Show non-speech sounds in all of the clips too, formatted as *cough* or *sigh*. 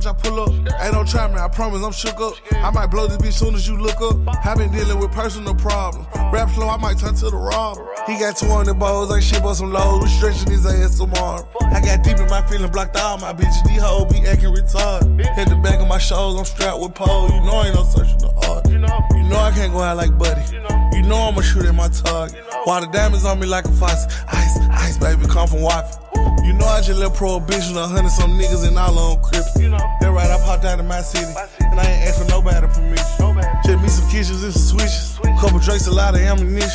Watch I pull up. Don't try me, I promise I'm shook up. I might blow this bitch soon as you look up. I been dealing with personal problems. Rap slow, I might turn to the robber. He got 200 balls, like shit, but some lows. We stretching his ass tomorrow. I got deep in my feeling, blocked all my bitches. These hoes be acting retarded. Hit the back of my shoulders, I'm strapped with pole. You know ain't no searching the art. You know I can't go out like buddy. You know I'ma shoot at my target. While the diamonds on me like a faucet. Ice, ice, baby, come from Waffy. You know I just left prohibition, a hundred some niggas and all on crips. That right, I popped out of my city, and I ain't for nobody permission. Just me some kitchens and some switches, couple drinks, a lot of ammunition.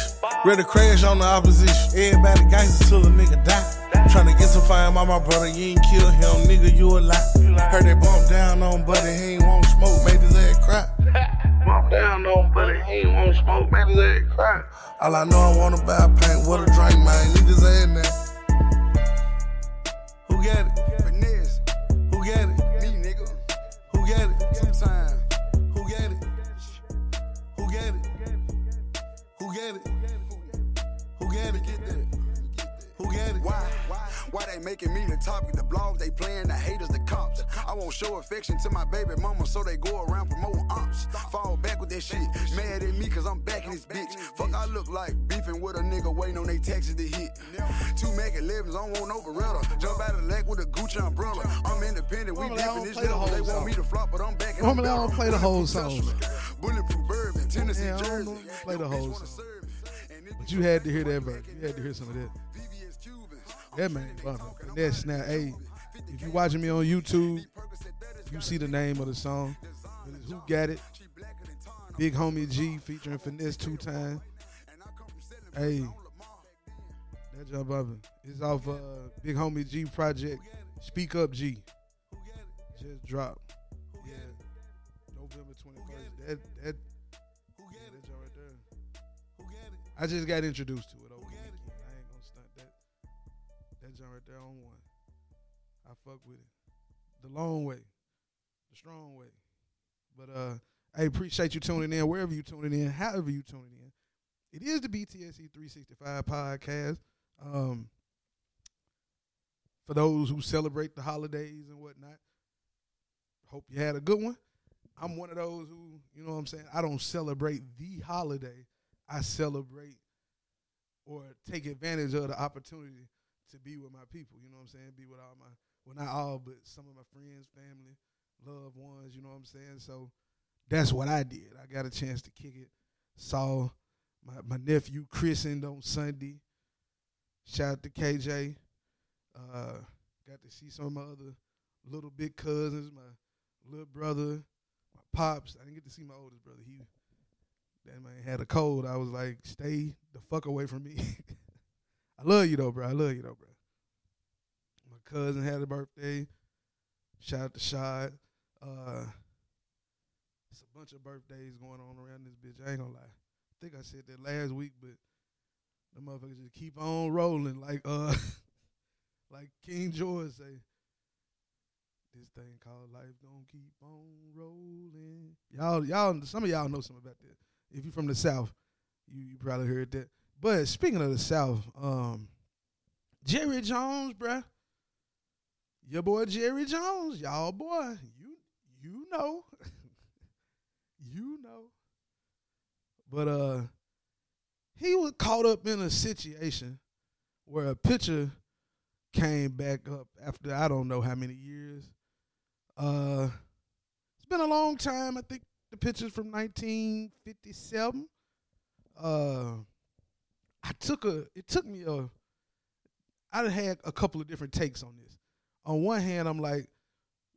Ready to crash on the opposition. Everybody gangsters till a nigga die. Tryna get some fire by my brother, you ain't kill him, nigga, you a lie. Heard they bump down on buddy, he ain't want smoke, made his ass cry. *laughs* Bump down on buddy, he ain't want smoke, made his ass cry. All I know I wanna buy a paint, what a drink, man, need his ass now. Who got it? Finesse, Who got it? me nigga, Who got it? two time. Who got it? Who got it? Who got it? Who got it? Get that. Who got it? Why? Why they making me the topic? The blogs they playing, the. I won't show affection to my baby mama, so they go around promoting umps. Fall back with that shit. Mad at me cause I'm back in this bitch. Fuck, I look like beefing with a nigga waiting on they taxes to hit. Two Mac 11s, I don't want no gorilla. Jump out of the lake with a Gucci umbrella. I'm independent, we Normally I deep in don't this play the level. They want me to flop, but I'm back in Normally I don't play the whole song. Bulletproof bourbon, Tennessee, Yeah, Jersey. play the whole song. serve me. And if But you had to hear that verse. You had to hear some of that. That man bumping. Finesse now, hey, if you're watching me on YouTube, you see the name of the song. Who Got It? Big Homie G featuring Finesse two times. Hey, that jump bumping. It's off uh, Big Homie G project. Speak Up G. Just dropped. Yeah, November twenty first. That that. that joint right there. Who get it? I just got introduced to it fuck with it. The long way. The strong way. But uh I appreciate you tuning in wherever you tuning in, however you tuning in. It is the BTSE 365 podcast. Um for those who celebrate the holidays and whatnot. Hope you had a good one. I'm one of those who, you know what I'm saying, I don't celebrate the holiday. I celebrate or take advantage of the opportunity to be with my people. You know what I'm saying? Be with all my, well, not all, but some of my friends, family, loved ones. You know what I'm saying? So that's what I did. I got a chance to kick it. Saw my, my nephew christened on Sunday. Shout out to KJ. Uh, got to see some of my other little big cousins, my little brother, my pops. I didn't get to see my oldest brother. He that man had a cold. I was like, stay the fuck away from me. *laughs* I love you though, bro. I love you though, bro. Cousin had a birthday. Shout out to Shad. Uh, it's a bunch of birthdays going on around this bitch. I ain't gonna lie. I think I said that last week, but the motherfuckers just keep on rolling like uh *laughs* like King George say. This thing called life gonna keep on rolling. Y'all, y'all, some of y'all know something about that. If you're from the South, you, you probably heard that. But speaking of the South, um, Jerry Jones, bruh. Your boy Jerry Jones, y'all boy, you you know. *laughs* you know. But uh he was caught up in a situation where a pitcher came back up after I don't know how many years. Uh it's been a long time. I think the picture's from 1957. Uh I took a it took me a I had a couple of different takes on this. On one hand, I'm like,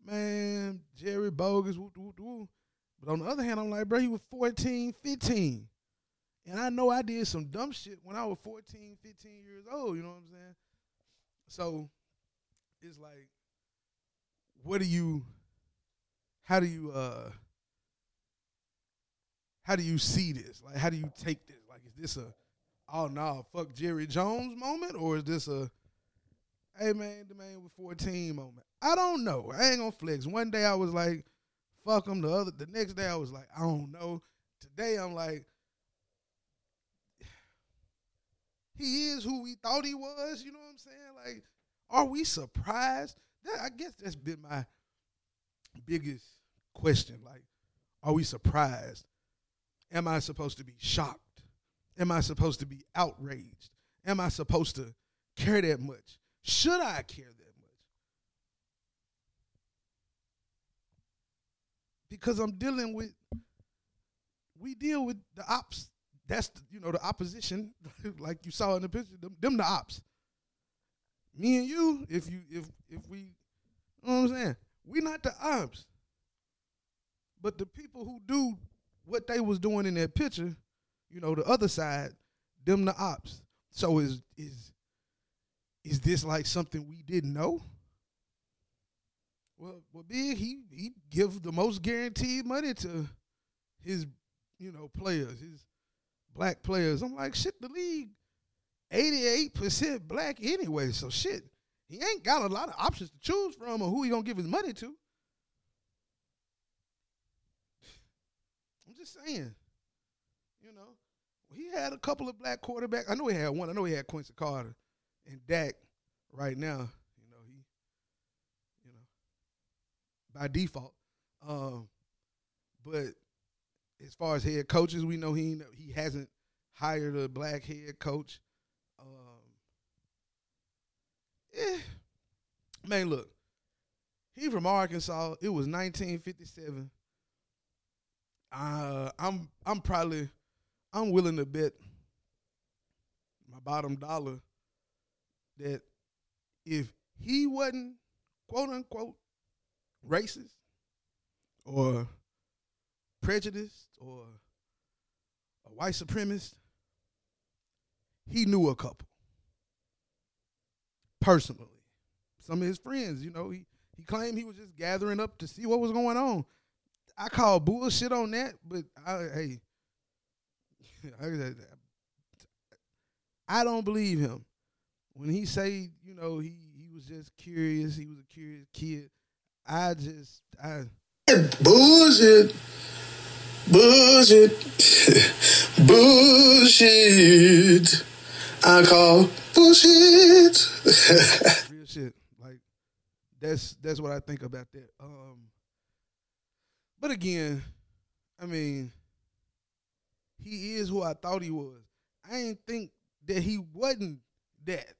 man, Jerry bogus, woo, woo, woo. But on the other hand, I'm like, bro, he was 14, 15. And I know I did some dumb shit when I was 14, 15 years old, you know what I'm saying? So it's like, what do you, how do you, uh, how do you see this? Like, how do you take this? Like, is this a, oh no, fuck Jerry Jones moment, or is this a, hey man, the man with 14 moment? I don't know. I ain't gonna flex. One day I was like, fuck him. The other, the next day I was like, I don't know. Today I'm like, *sighs* he is who we thought he was. You know what I'm saying? Like, are we surprised? That I guess that's been my biggest question. Like, are we surprised? Am I supposed to be shocked? Am I supposed to be outraged? Am I supposed to care that much? Should I care that much? Because I'm dealing with, we deal with the ops. That's the, you know the opposition, *laughs* like you saw in the picture. Them, them the ops. Me and you, if you if if we, you know what I'm saying, we not the ops. But the people who do what they was doing in that picture, you know, the other side, them the ops. So is is is this like something we didn't know? Well, well, big he he give the most guaranteed money to his you know players, his black players. I'm like, shit, the league, 88% black anyway. So shit, he ain't got a lot of options to choose from or who he gonna give his money to. I'm just saying, you know, he had a couple of black quarterbacks. I know he had one. I know he had Quincy Carter and Dak right now. You know, he, you know, by default. Um, but as far as head coaches, we know he he hasn't hired a black head coach. Um, eh, man, look, he from Arkansas. It was 1957. Uh, I'm I'm probably I'm willing to bet my bottom dollar that if he wasn't quote unquote racist or prejudiced or a white supremacist, he knew a couple personally. Some of his friends, you know, he, he claimed he was just gathering up to see what was going on. I call bullshit on that, but I, hey, *laughs* I don't believe him when he say you know he he was just curious. He was a curious kid. I just I bullshit, bullshit, bullshit. I call bullshit. *laughs* real shit. Like that's that's what I think about that. Um, but again, I mean, he is who I thought he was. I ain't think that he wasn't that.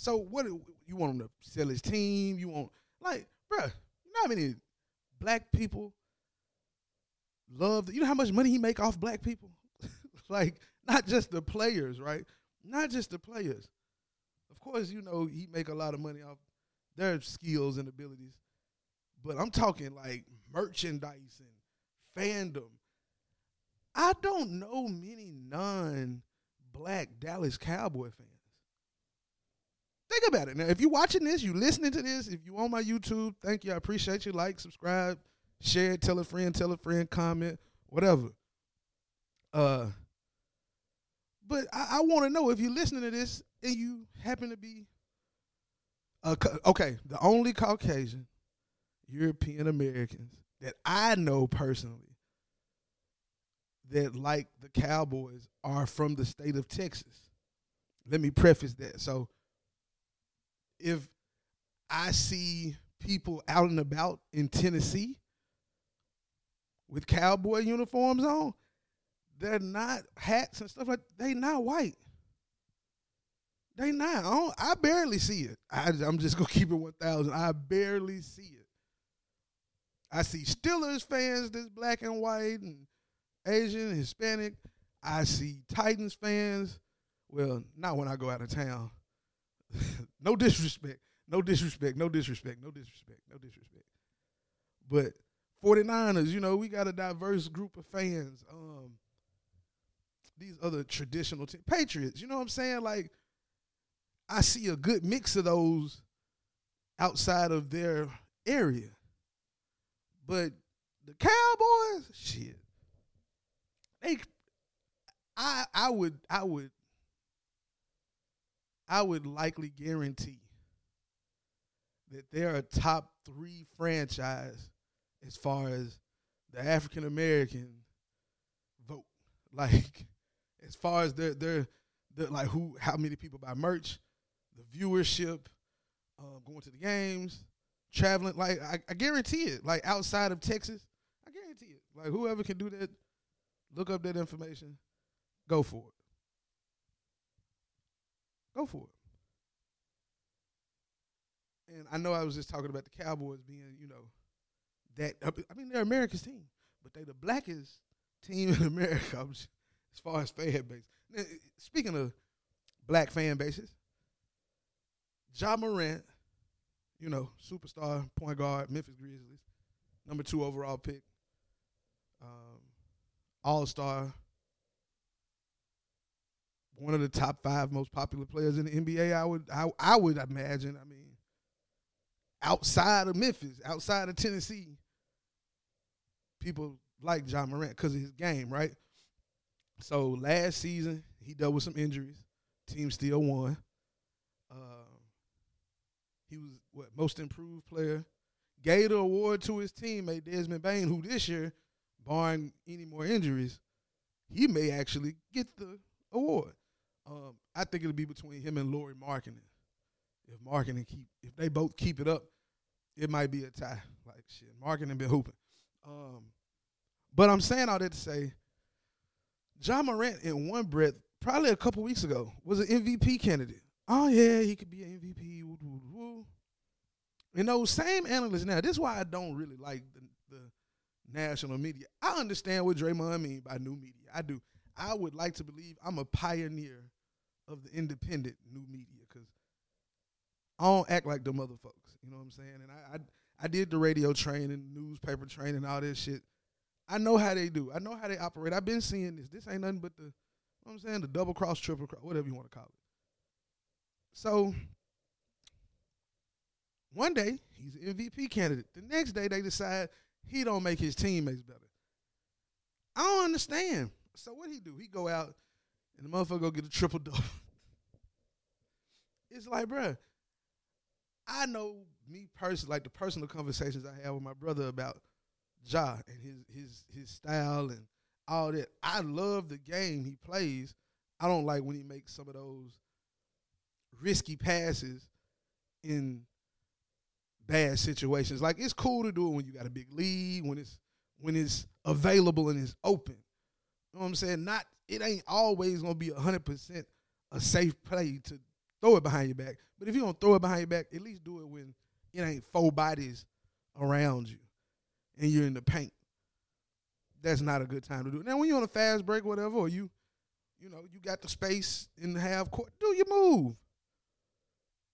So what you want him to sell his team? You want like, bruh, you know how many black people love? You know how much money he make off black people? *laughs* like, not just the players, right? Not just the players. Of course, you know he make a lot of money off their skills and abilities, but I'm talking like merchandise and fandom. I don't know many non-black Dallas Cowboy fans. Think about it. Now, if you're watching this, you listening to this, if you on my YouTube, thank you. I appreciate you. Like, subscribe, share, tell a friend, tell a friend, comment, whatever. Uh, but I, I want to know if you're listening to this and you happen to be a, okay, the only Caucasian European Americans that I know personally that like the Cowboys are from the state of Texas. Let me preface that. So if I see people out and about in Tennessee with cowboy uniforms on, they're not hats and stuff like they not white. They not. I, I barely see it. I, I'm just gonna keep it one thousand. I barely see it. I see Steelers fans that's black and white and Asian, Hispanic. I see Titans fans. Well, not when I go out of town. *laughs* no disrespect. No disrespect. No disrespect. No disrespect. No disrespect. But 49ers, you know, we got a diverse group of fans. Um, these other traditional Patriots. You know what I'm saying? Like, I see a good mix of those outside of their area, but the Cowboys, shit, they, I, I would, I would, I would likely guarantee that they're a top three franchise as far as the African American vote. *laughs* Like as far as their their their like who how many people buy merch, the viewership, um, going to the games, traveling. Like I, I guarantee it. Like outside of Texas, I guarantee it. Like whoever can do that, look up that information, go for it. Go for it. And I know I was just talking about the Cowboys being, you know, that I mean they're America's team, but they're the blackest team in *laughs* America as far as fan base. Now, speaking of black fan bases, Ja Morant, you know, superstar point guard, Memphis Grizzlies, number two overall pick, um, all star, one of the top five most popular players in the NBA. I would, I, I would imagine. I mean, outside of Memphis, outside of Tennessee, people like Ja Morant because of his game, right? So last season he dealt with some injuries. Team still won. Um, he was what most improved player. Gave the award to his teammate Desmond Bane, who this year, barring any more injuries, he may actually get the award. Um, I think it'll be between him and Lauri Markkanen. If Markkanen keep, if they both keep it up, it might be a tie. Like shit, Markkanen been hooping. Um, but I'm saying all that to say, Ja Morant in one breath, probably a couple weeks ago, was an MVP candidate. Oh yeah, he could be an MVP. Woo, woo, woo. And those same analysts now. This is why I don't really like the, the national media. I understand what Draymond mean by new media. I do. I would like to believe I'm a pioneer of the independent new media because I don't act like the motherfuckers. You know what I'm saying? And I, I I did the radio training, newspaper training, all this shit. I know how they do. I know how they operate. I've been seeing this. This ain't nothing but the, you know what I'm saying, the double cross, triple cross, whatever you want to call it. So one day he's an MVP candidate. The next day they decide he don't make his teammates better. I don't understand. So what he do? He go out and the motherfucker go get a triple double. *laughs* it's like, bruh, I know me personally, like the personal conversations I have with my brother about Ja and his his his style and all that. I love the game he plays. I don't like when he makes some of those risky passes in bad situations. Like it's cool to do it when you got a big lead, when it's when it's available and it's open. You know what I'm saying? Not it ain't always gonna be hundred percent a safe play to throw it behind your back. But if you don't throw it behind your back, at least do it when it ain't four bodies around you and you're in the paint. That's not a good time to do it. Now when you're on a fast break, whatever, or you, you know, you got the space in the half court, do your move.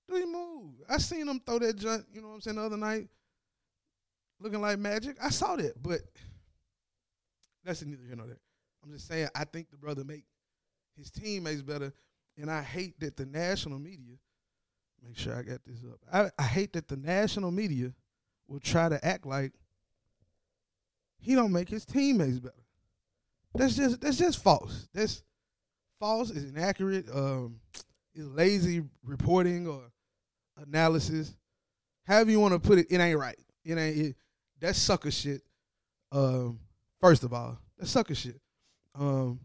Do your move. I seen him throw that junk, you know what I'm saying, the other night, looking like magic. I saw that, but that's neither here nor there. I'm just saying I think the brother make his teammates better, and I hate that the national media. Make sure I got this up. I, I hate that the national media will try to act like he don't make his teammates better. That's just that's just false. That's false. Is inaccurate. Um, is lazy reporting or analysis. However you want to put it, it ain't right. It ain't. It, that's sucker shit. Um, first of all, that's sucker shit. Um,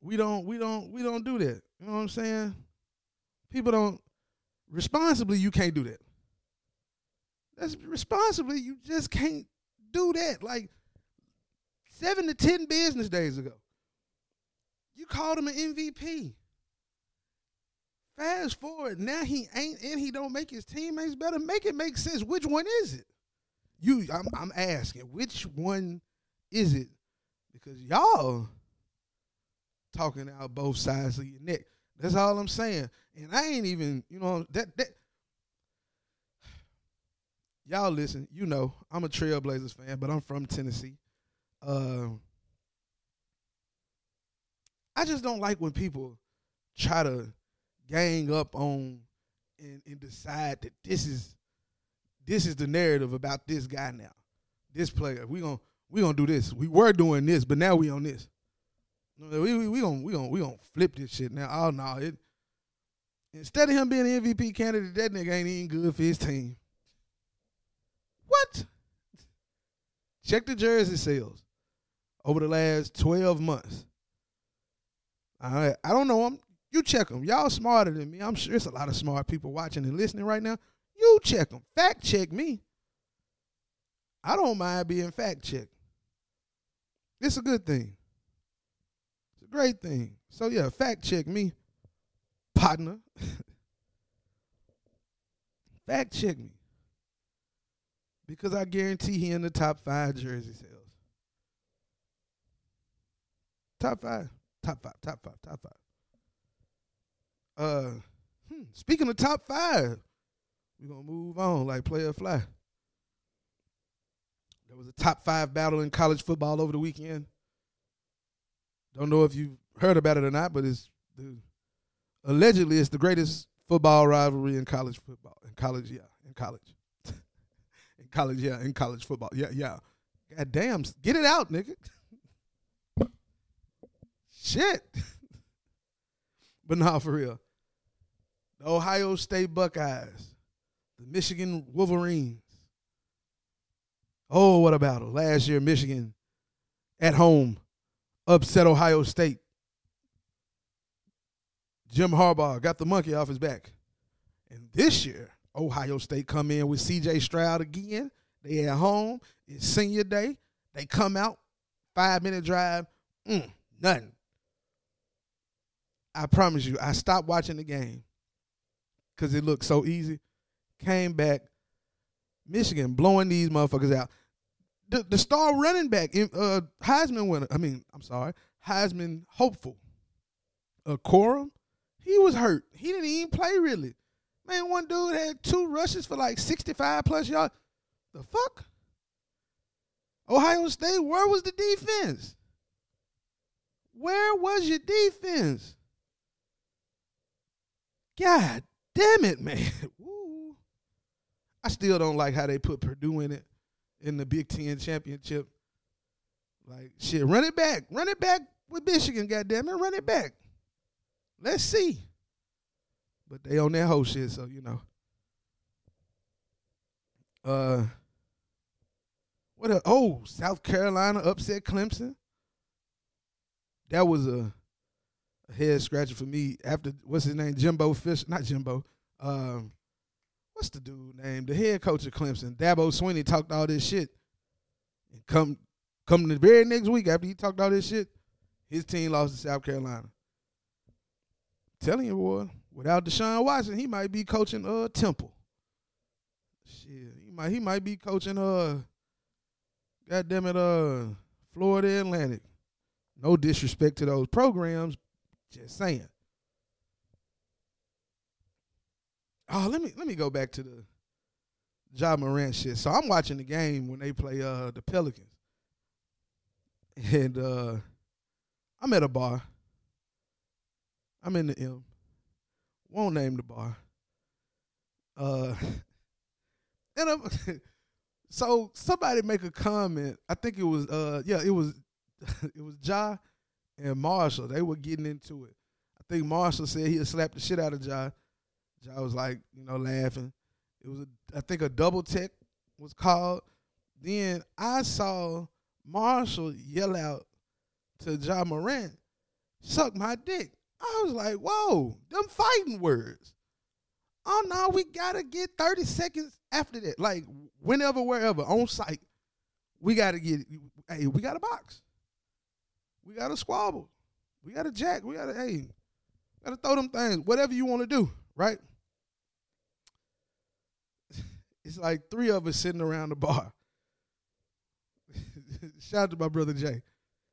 we don't, we don't, we don't do that. You know what I'm saying? People don't responsibly. You can't do that. That's responsibly. You just can't do that. Like seven to ten business days ago, you called him an MVP. Fast forward, now he ain't and he don't make his teammates better. Make it make sense. Which one is it? You, I'm, I'm asking, which one is it? Because y'all talking out both sides of your neck. That's all I'm saying. And I ain't even, you know, that that y'all listen, you know, I'm a Trailblazers fan, but I'm from Tennessee. Um, I just don't like when people try to gang up on and, and decide that this is this is the narrative about this guy now, this player. We gonna we gonna do this. We were doing this, but now we on this. We we, we gonna we gonna we gonna flip this shit now. Oh no, it instead of him being an MVP candidate, that nigga ain't even good for his team. What? Check the jersey sales over the last 12 months. I I don't know them. You check them. Y'all smarter than me. I'm sure there's a lot of smart people watching and listening right now. You check them. Fact check me. I don't mind being fact checked. It's a good thing. It's a great thing. So yeah, fact check me, partner. *laughs* fact check me. Because I guarantee he in the top five jersey sales. Top five. Top five. Top five. Top five. Uh hmm, speaking of top five, we're gonna move on like player fly. There was a top five battle in college football over the weekend. Don't know if you heard about it or not, but it's the allegedly it's the greatest football rivalry in college football. In college, yeah, in college. *laughs* in college, yeah, in college football. Yeah, yeah. God damn, get it out, nigga. Shit. *laughs* but nah, for real. The Ohio State Buckeyes, the Michigan Wolverines. Oh, what a battle. Last year, Michigan at home upset Ohio State. Jim Harbaugh got the monkey off his back. And this year, Ohio State come in with CJ Stroud again. They at home. It's senior day. They come out, five minute drive. Mm, nothing. I promise you, I stopped watching the game because it looked so easy. Came back, Michigan blowing these motherfuckers out. The the star running back, uh, Heisman winner. I mean, I'm sorry, Heisman hopeful. Uh, Corum, he was hurt. He didn't even play really. Man, one dude had two rushes for like 65 plus yards. The fuck? Ohio State, where was the defense? Where was your defense? God damn it, man. *laughs* I still don't like how they put Purdue in it in the Big Ten championship. Like shit, run it back. Run it back with Michigan, goddamn it. Run it back. Let's see. But they on that whole shit, so you know. Uh what a oh, South Carolina upset Clemson. That was a a head scratcher for me after what's his name, Jimbo Fish, not Jimbo. Um, what's the dude name? The head coach of Clemson, Dabo Swinney, talked all this shit, and come come the very next week after he talked all this shit, his team lost to South Carolina. telling you, boy, without Deshaun Watson, he might be coaching uh Temple. Shit, he might he might be coaching uh, goddamn it, uh, Florida Atlantic. No disrespect to those programs, just saying. Oh, let me let me go back to the Ja Morant shit. So I'm watching the game when they play uh the Pelicans. And uh I'm at a bar. I'm in the M. Won't name the bar. Uh *laughs* and I'm *laughs* so somebody make a comment. I think it was uh yeah, it was *laughs* it was Ja and Marshall. They were getting into it. I think Marshall said he'd slap the shit out of Ja. Ja was like, you know, laughing. It was, a, I think, a double tech was called. Then I saw Marshall yell out to Ja Morant, "Suck my dick." I was like, "Whoa, them fighting words." Oh no, we gotta get thirty seconds after that. Like whenever, wherever, on site, we gotta get. Hey, we got a box. We got to squabble. We got to jack. We got to, hey, got to throw them things. Whatever you want to do, right? it's like three of us sitting around the bar. *laughs* Shout out to my brother Jay.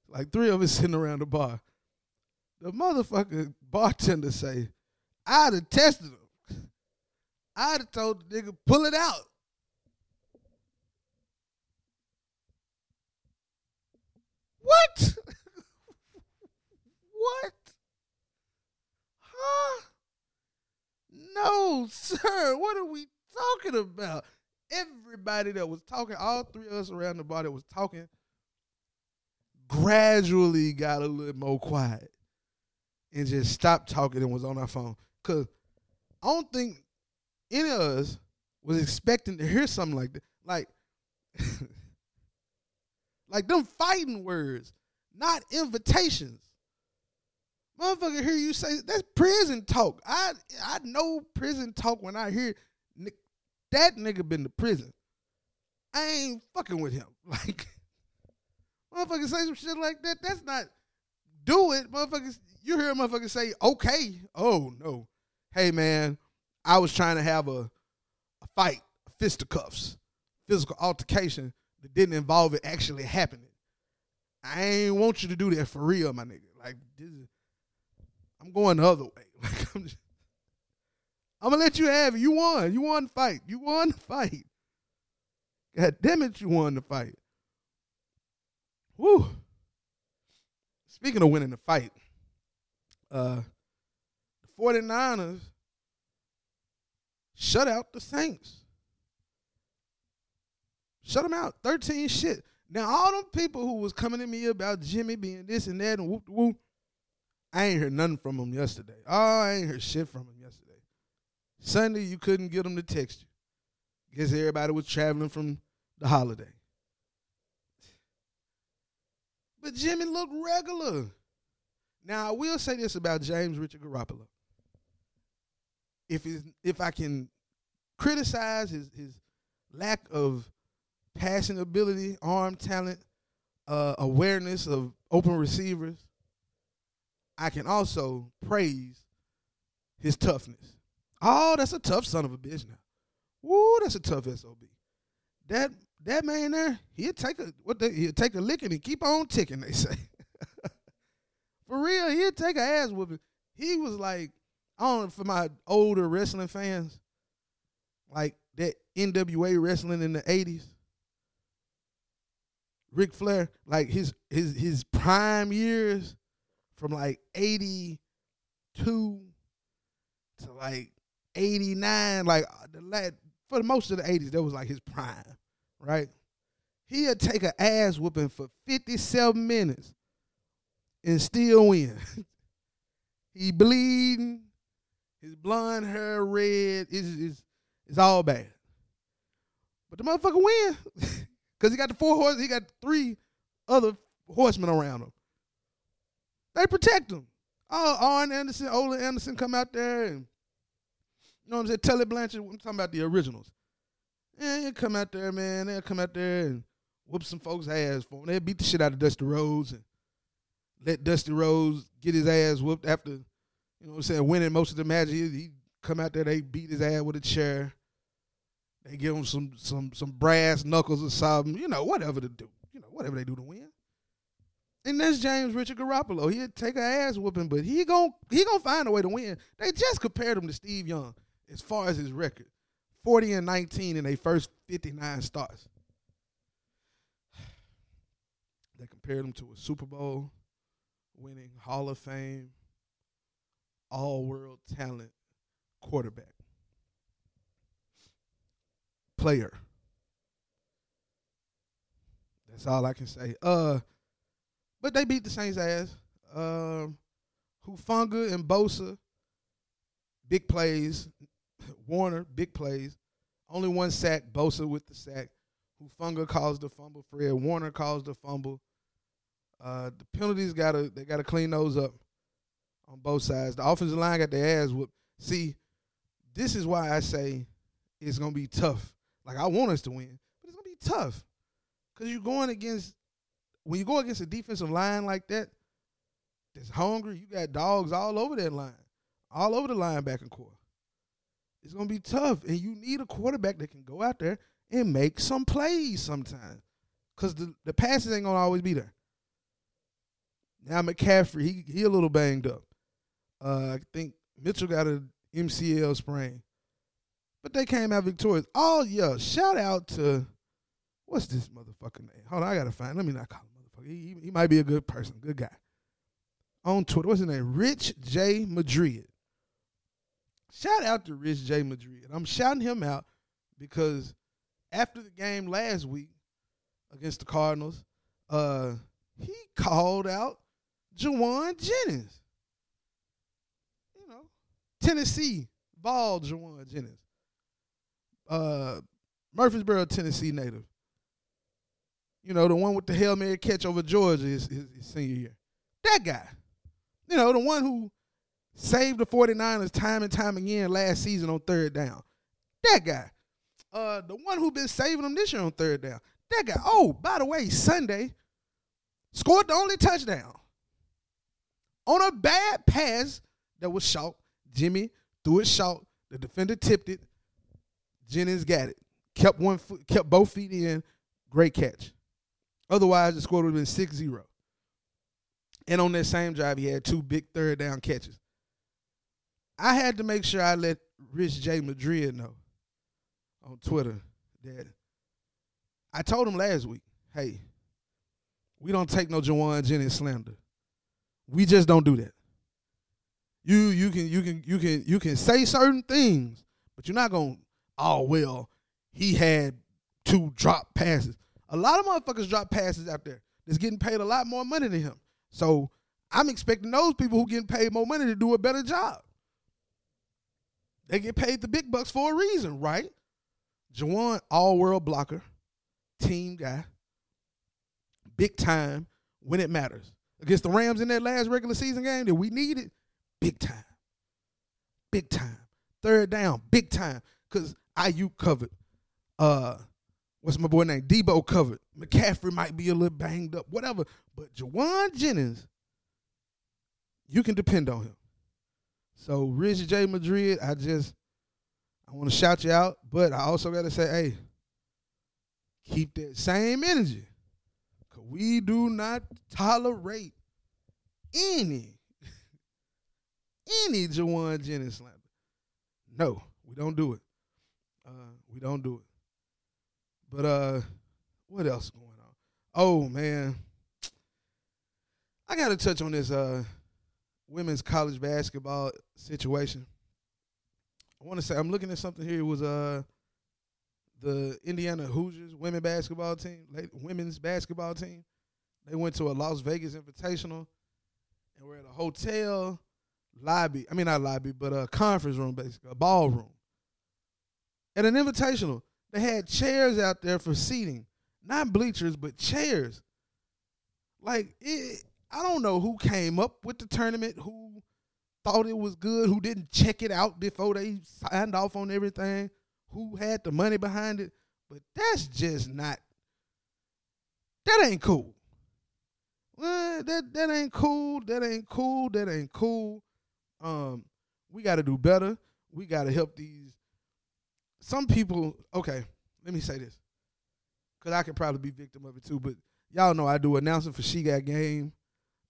Like three of us sitting around the bar. The motherfucker bartender say, I'd have tested him. I'd have told the nigga, pull it out. What? *laughs* what? Huh? No, sir. What talking about? Everybody that was talking, all three of us around the bar that was talking, gradually got a little more quiet and just stopped talking and was on our phone. Cause I don't think any of us was expecting to hear something like that. Like, *laughs* like them fighting words, not invitations. Motherfucker, hear you say that's prison talk. I I know prison talk when I hear that nigga been to prison. I ain't fucking with him. *laughs* Like, motherfucker say some shit like that. That's not do it, motherfuckers. You hear a motherfucker say, okay. Oh no. Hey man, I was trying to have a a fight, fisticuffs, physical altercation that didn't involve it actually happening. I ain't want you to do that for real, my nigga. Like this is, I'm going the other way. *laughs* Like I'm just, I'm gonna let you have it. You won. You won the fight. You won the fight. God damn it, you won the fight. Woo. Speaking of winning the fight, uh the 49ers shut out the Saints. Shut them out. 13 shit. Now, all them people who was coming to me about Jimmy being this and that and whoop whoop, I ain't heard nothing from them yesterday. Oh, I ain't heard shit from them. Sunday, you couldn't get them to text you. Guess everybody was traveling from the holiday. But Jimmy looked regular. Now, I will say this about James Richard Garoppolo. If if I can criticize his his lack of passing ability, arm talent, uh, awareness of open receivers, I can also praise his toughness. Oh, that's a tough son of a bitch now. Woo, that's a tough SOB. That that man there, he'll take a what they he'll take a licking and keep on ticking, they say. *laughs* For real, he'll take a ass whooping. He was like, I don't know for my older wrestling fans, like that NWA wrestling in the 80s. Ric Flair, like his his his prime years from like 82 to like 89, like uh, the last, for the most of the 80s, that was like his prime, right? He'd take an ass whooping for 57 minutes and still win. *laughs* he bleeding, his blonde hair red, it's, it's, it's all bad. But the motherfucker win. *laughs* Because he got the four horses, he got three other horsemen around him. They protect him. Oh, Arn Anderson, Ole Anderson come out there and you know what I'm saying? Tully Blanchard, I'm talking about the originals. Yeah, he'll come out there, man. They'll come out there and whoop some folks' ass for him. They'll beat the shit out of Dusty Rhodes and let Dusty Rhodes get his ass whooped after, you know what I'm saying, winning most of the matches. He, come out there, they beat his ass with a chair. They give him some some some brass knuckles or something, you know, whatever to do. You know, whatever they do to win. And that's James Richard Garoppolo. He'd take a ass whooping, but he gon' he gonna find a way to win. They just compared him to Steve Young as far as his record. 40 and 19 in their first 59 starts. *sighs* They compared him to a Super Bowl winning Hall of Fame, all world talent quarterback. Player. That's all I can say. Uh but they beat the Saints ass. Um Hufanga and Bosa, big plays. Warner, big plays. Only one sack, Bosa with the sack. Hufanga caused the fumble. Fred Warner caused the fumble. Uh, the penalties gotta they gotta clean those up on both sides. The offensive line got their ass whooped. See, this is why I say it's gonna be tough. Like I want us to win, but it's gonna be tough because you're going against when you go against a defensive line like that that's hungry. You got dogs all over that line, all over the linebacking core. It's gonna be tough, and you need a quarterback that can go out there and make some plays sometimes, because the the passes ain't gonna always be there. Now McCaffrey, he he a little banged up. Uh, I think Mitchell got a MCL sprain, but they came out victorious. Oh yeah, shout out to what's this motherfucker name? Hold on, I gotta find. Let me not call him motherfucker. He, he, he might be a good person, good guy. On Twitter, what's his name? Rich J Madrid. Shout out to Rich J. Madrid. I'm shouting him out because after the game last week against the Cardinals, uh, he called out Jauan Jennings. You know, Tennessee ball Jauan Jennings. Uh, Murfreesboro, Tennessee native. You know, the one with the Hail Mary catch over Georgia his, his, his senior year. That guy. You know, the one who saved the 49ers time and time again last season on third down. That guy. Uh, the one who been saving them this year on third down. That guy. Oh, by the way, Sunday scored the only touchdown on a bad pass that was short. Jimmy threw it short. The defender tipped it. Jennings got it. Kept one foot, kept both feet in. Great catch. Otherwise, the score would have been 6-0. And on that same drive, he had two big third down catches. I had to make sure I let Rich J. Madrid know on Twitter that I told him last week, hey, we don't take no Jauan Jennings slander. We just don't do that. You you can you can you can you can say certain things, but you're not gonna oh well, he had two drop passes. A lot of motherfuckers drop passes out there that's getting paid a lot more money than him. So I'm expecting those people who getting paid more money to do a better job. They get paid the big bucks for a reason, right? Jauan, all world blocker, team guy, big time when it matters. Against the Rams in that last regular season game that we needed, big time. Big time. Third down, big time. Because Aiyuk covered. Uh, what's my boy name? Deebo covered. McCaffrey might be a little banged up, whatever. But Jauan Jennings, you can depend on him. So Rich J Madrid, I just I want to shout you out, but I also got to say, hey, keep that same energy. Cause we do not tolerate any any Jauan Jennings slander. No, we don't do it. Uh, we don't do it. But uh, what else going on? Oh man, I got to touch on this uh women's college basketball situation. I want to say I'm looking at something here. It was uh the Indiana Hoosiers women basketball team, women's basketball team. They went to a Las Vegas Invitational and we're at a hotel lobby. I mean, not lobby, but a conference room, basically a ballroom. At an Invitational, they had chairs out there for seating, not bleachers, but chairs. Like it, I don't know who came up with the tournament, who thought it was good, who didn't check it out before they signed off on everything, who had the money behind it. But that's just not. That ain't cool. Well, that that ain't cool. That ain't cool. That ain't cool. Um, we got to do better. We got to help these. Some people. Okay, let me say this, because I could probably be victim of it too. But y'all know I do announcing for She Got Game,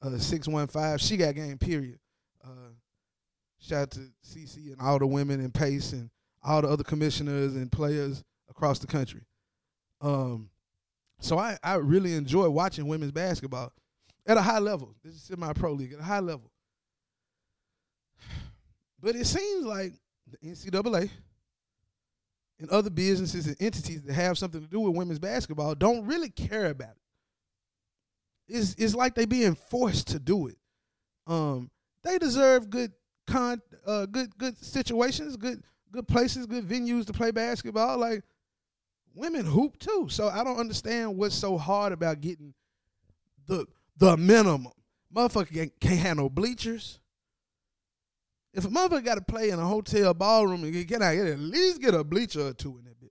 uh, six one five. She Got Game. Period. Uh, shout out to CC and all the women and Pace and all the other commissioners and players across the country. Um, so I, I really enjoy watching women's basketball at a high level. This is semi pro league at a high level. *sighs* But it seems like the NCAA and other businesses and entities that have something to do with women's basketball don't really care about it. It's, it's like they being forced to do it. Um, they deserve good con uh, good good situations, good good places, good venues to play basketball. Like women hoop too. So I don't understand what's so hard about getting the the minimum. Motherfucker can't, have no bleachers. If a motherfucker got to play in a hotel ballroom, can I at least get a bleacher or two in that bitch?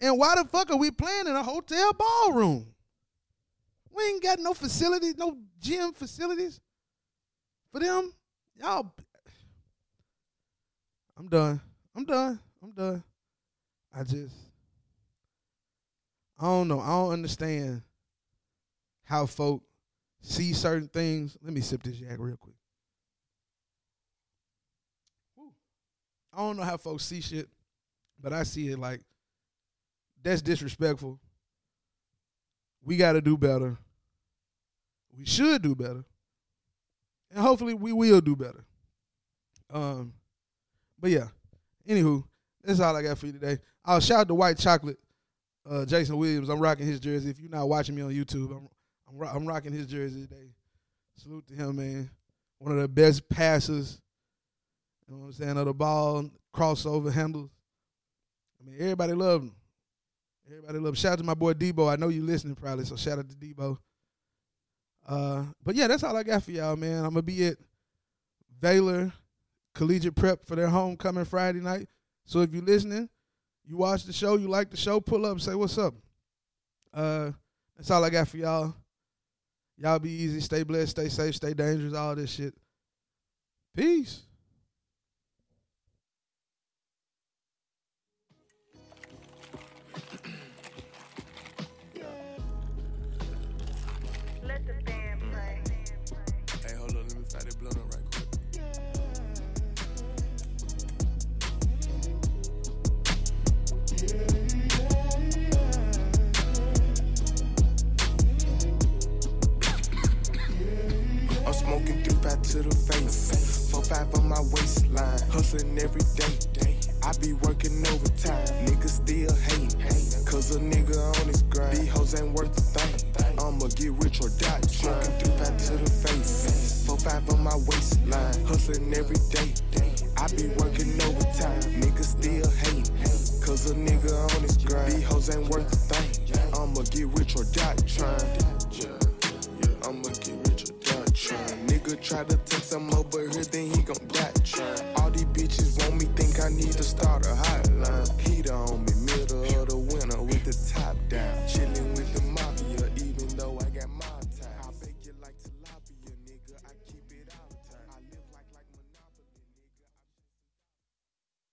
And why the fuck are we playing in a hotel ballroom? We ain't got no facilities, no gym facilities for them. Y'all, I'm done. I'm done. I'm done. I just, I don't know. I don't understand how folk see certain things. Let me sip this yak real quick. I don't know how folks see shit, but I see it like that's disrespectful. We got to do better. We should do better, and hopefully we will do better. Um, But yeah, anywho, that's all I got for you today. I'll shout out to White Chocolate, uh, Jason Williams. I'm rocking his jersey. If you're not watching me on YouTube, I'm I'm, ro- I'm rocking his jersey today. Salute to him, man. One of the best passers. You know what I'm saying? Of the ball, crossover handles. I mean, everybody loved him. Everybody loved him. Shout out to my boy Debo. I know you listening probably, so shout out to Debo. Uh, but yeah, that's all I got for y'all, man. I'm gonna be at Baylor Collegiate Prep for their homecoming Friday night. So if you're listening, you watch the show, you like the show, pull up, say what's up. Uh, that's all I got for y'all. Y'all be easy, stay blessed, stay safe, stay dangerous, all this shit. Peace. I'm smoking three five to the face. Four five on my waistline. Hustling every day. I be working overtime. Niggas still hate. Cause a nigga on his grind. These hoes ain't worth a thing. I'ma get rich or die. Smoking three five to the face. Four five on my waistline. Hustling every day. I be working overtime. Niggas still hate. Cause a nigga on his grind. These hoes ain't worth a thing. I'ma get rich or die trying. I'ma get rich or die trying. Nigga try to take some over here, then he gon' die trying. All these bitches want me, think I need to start a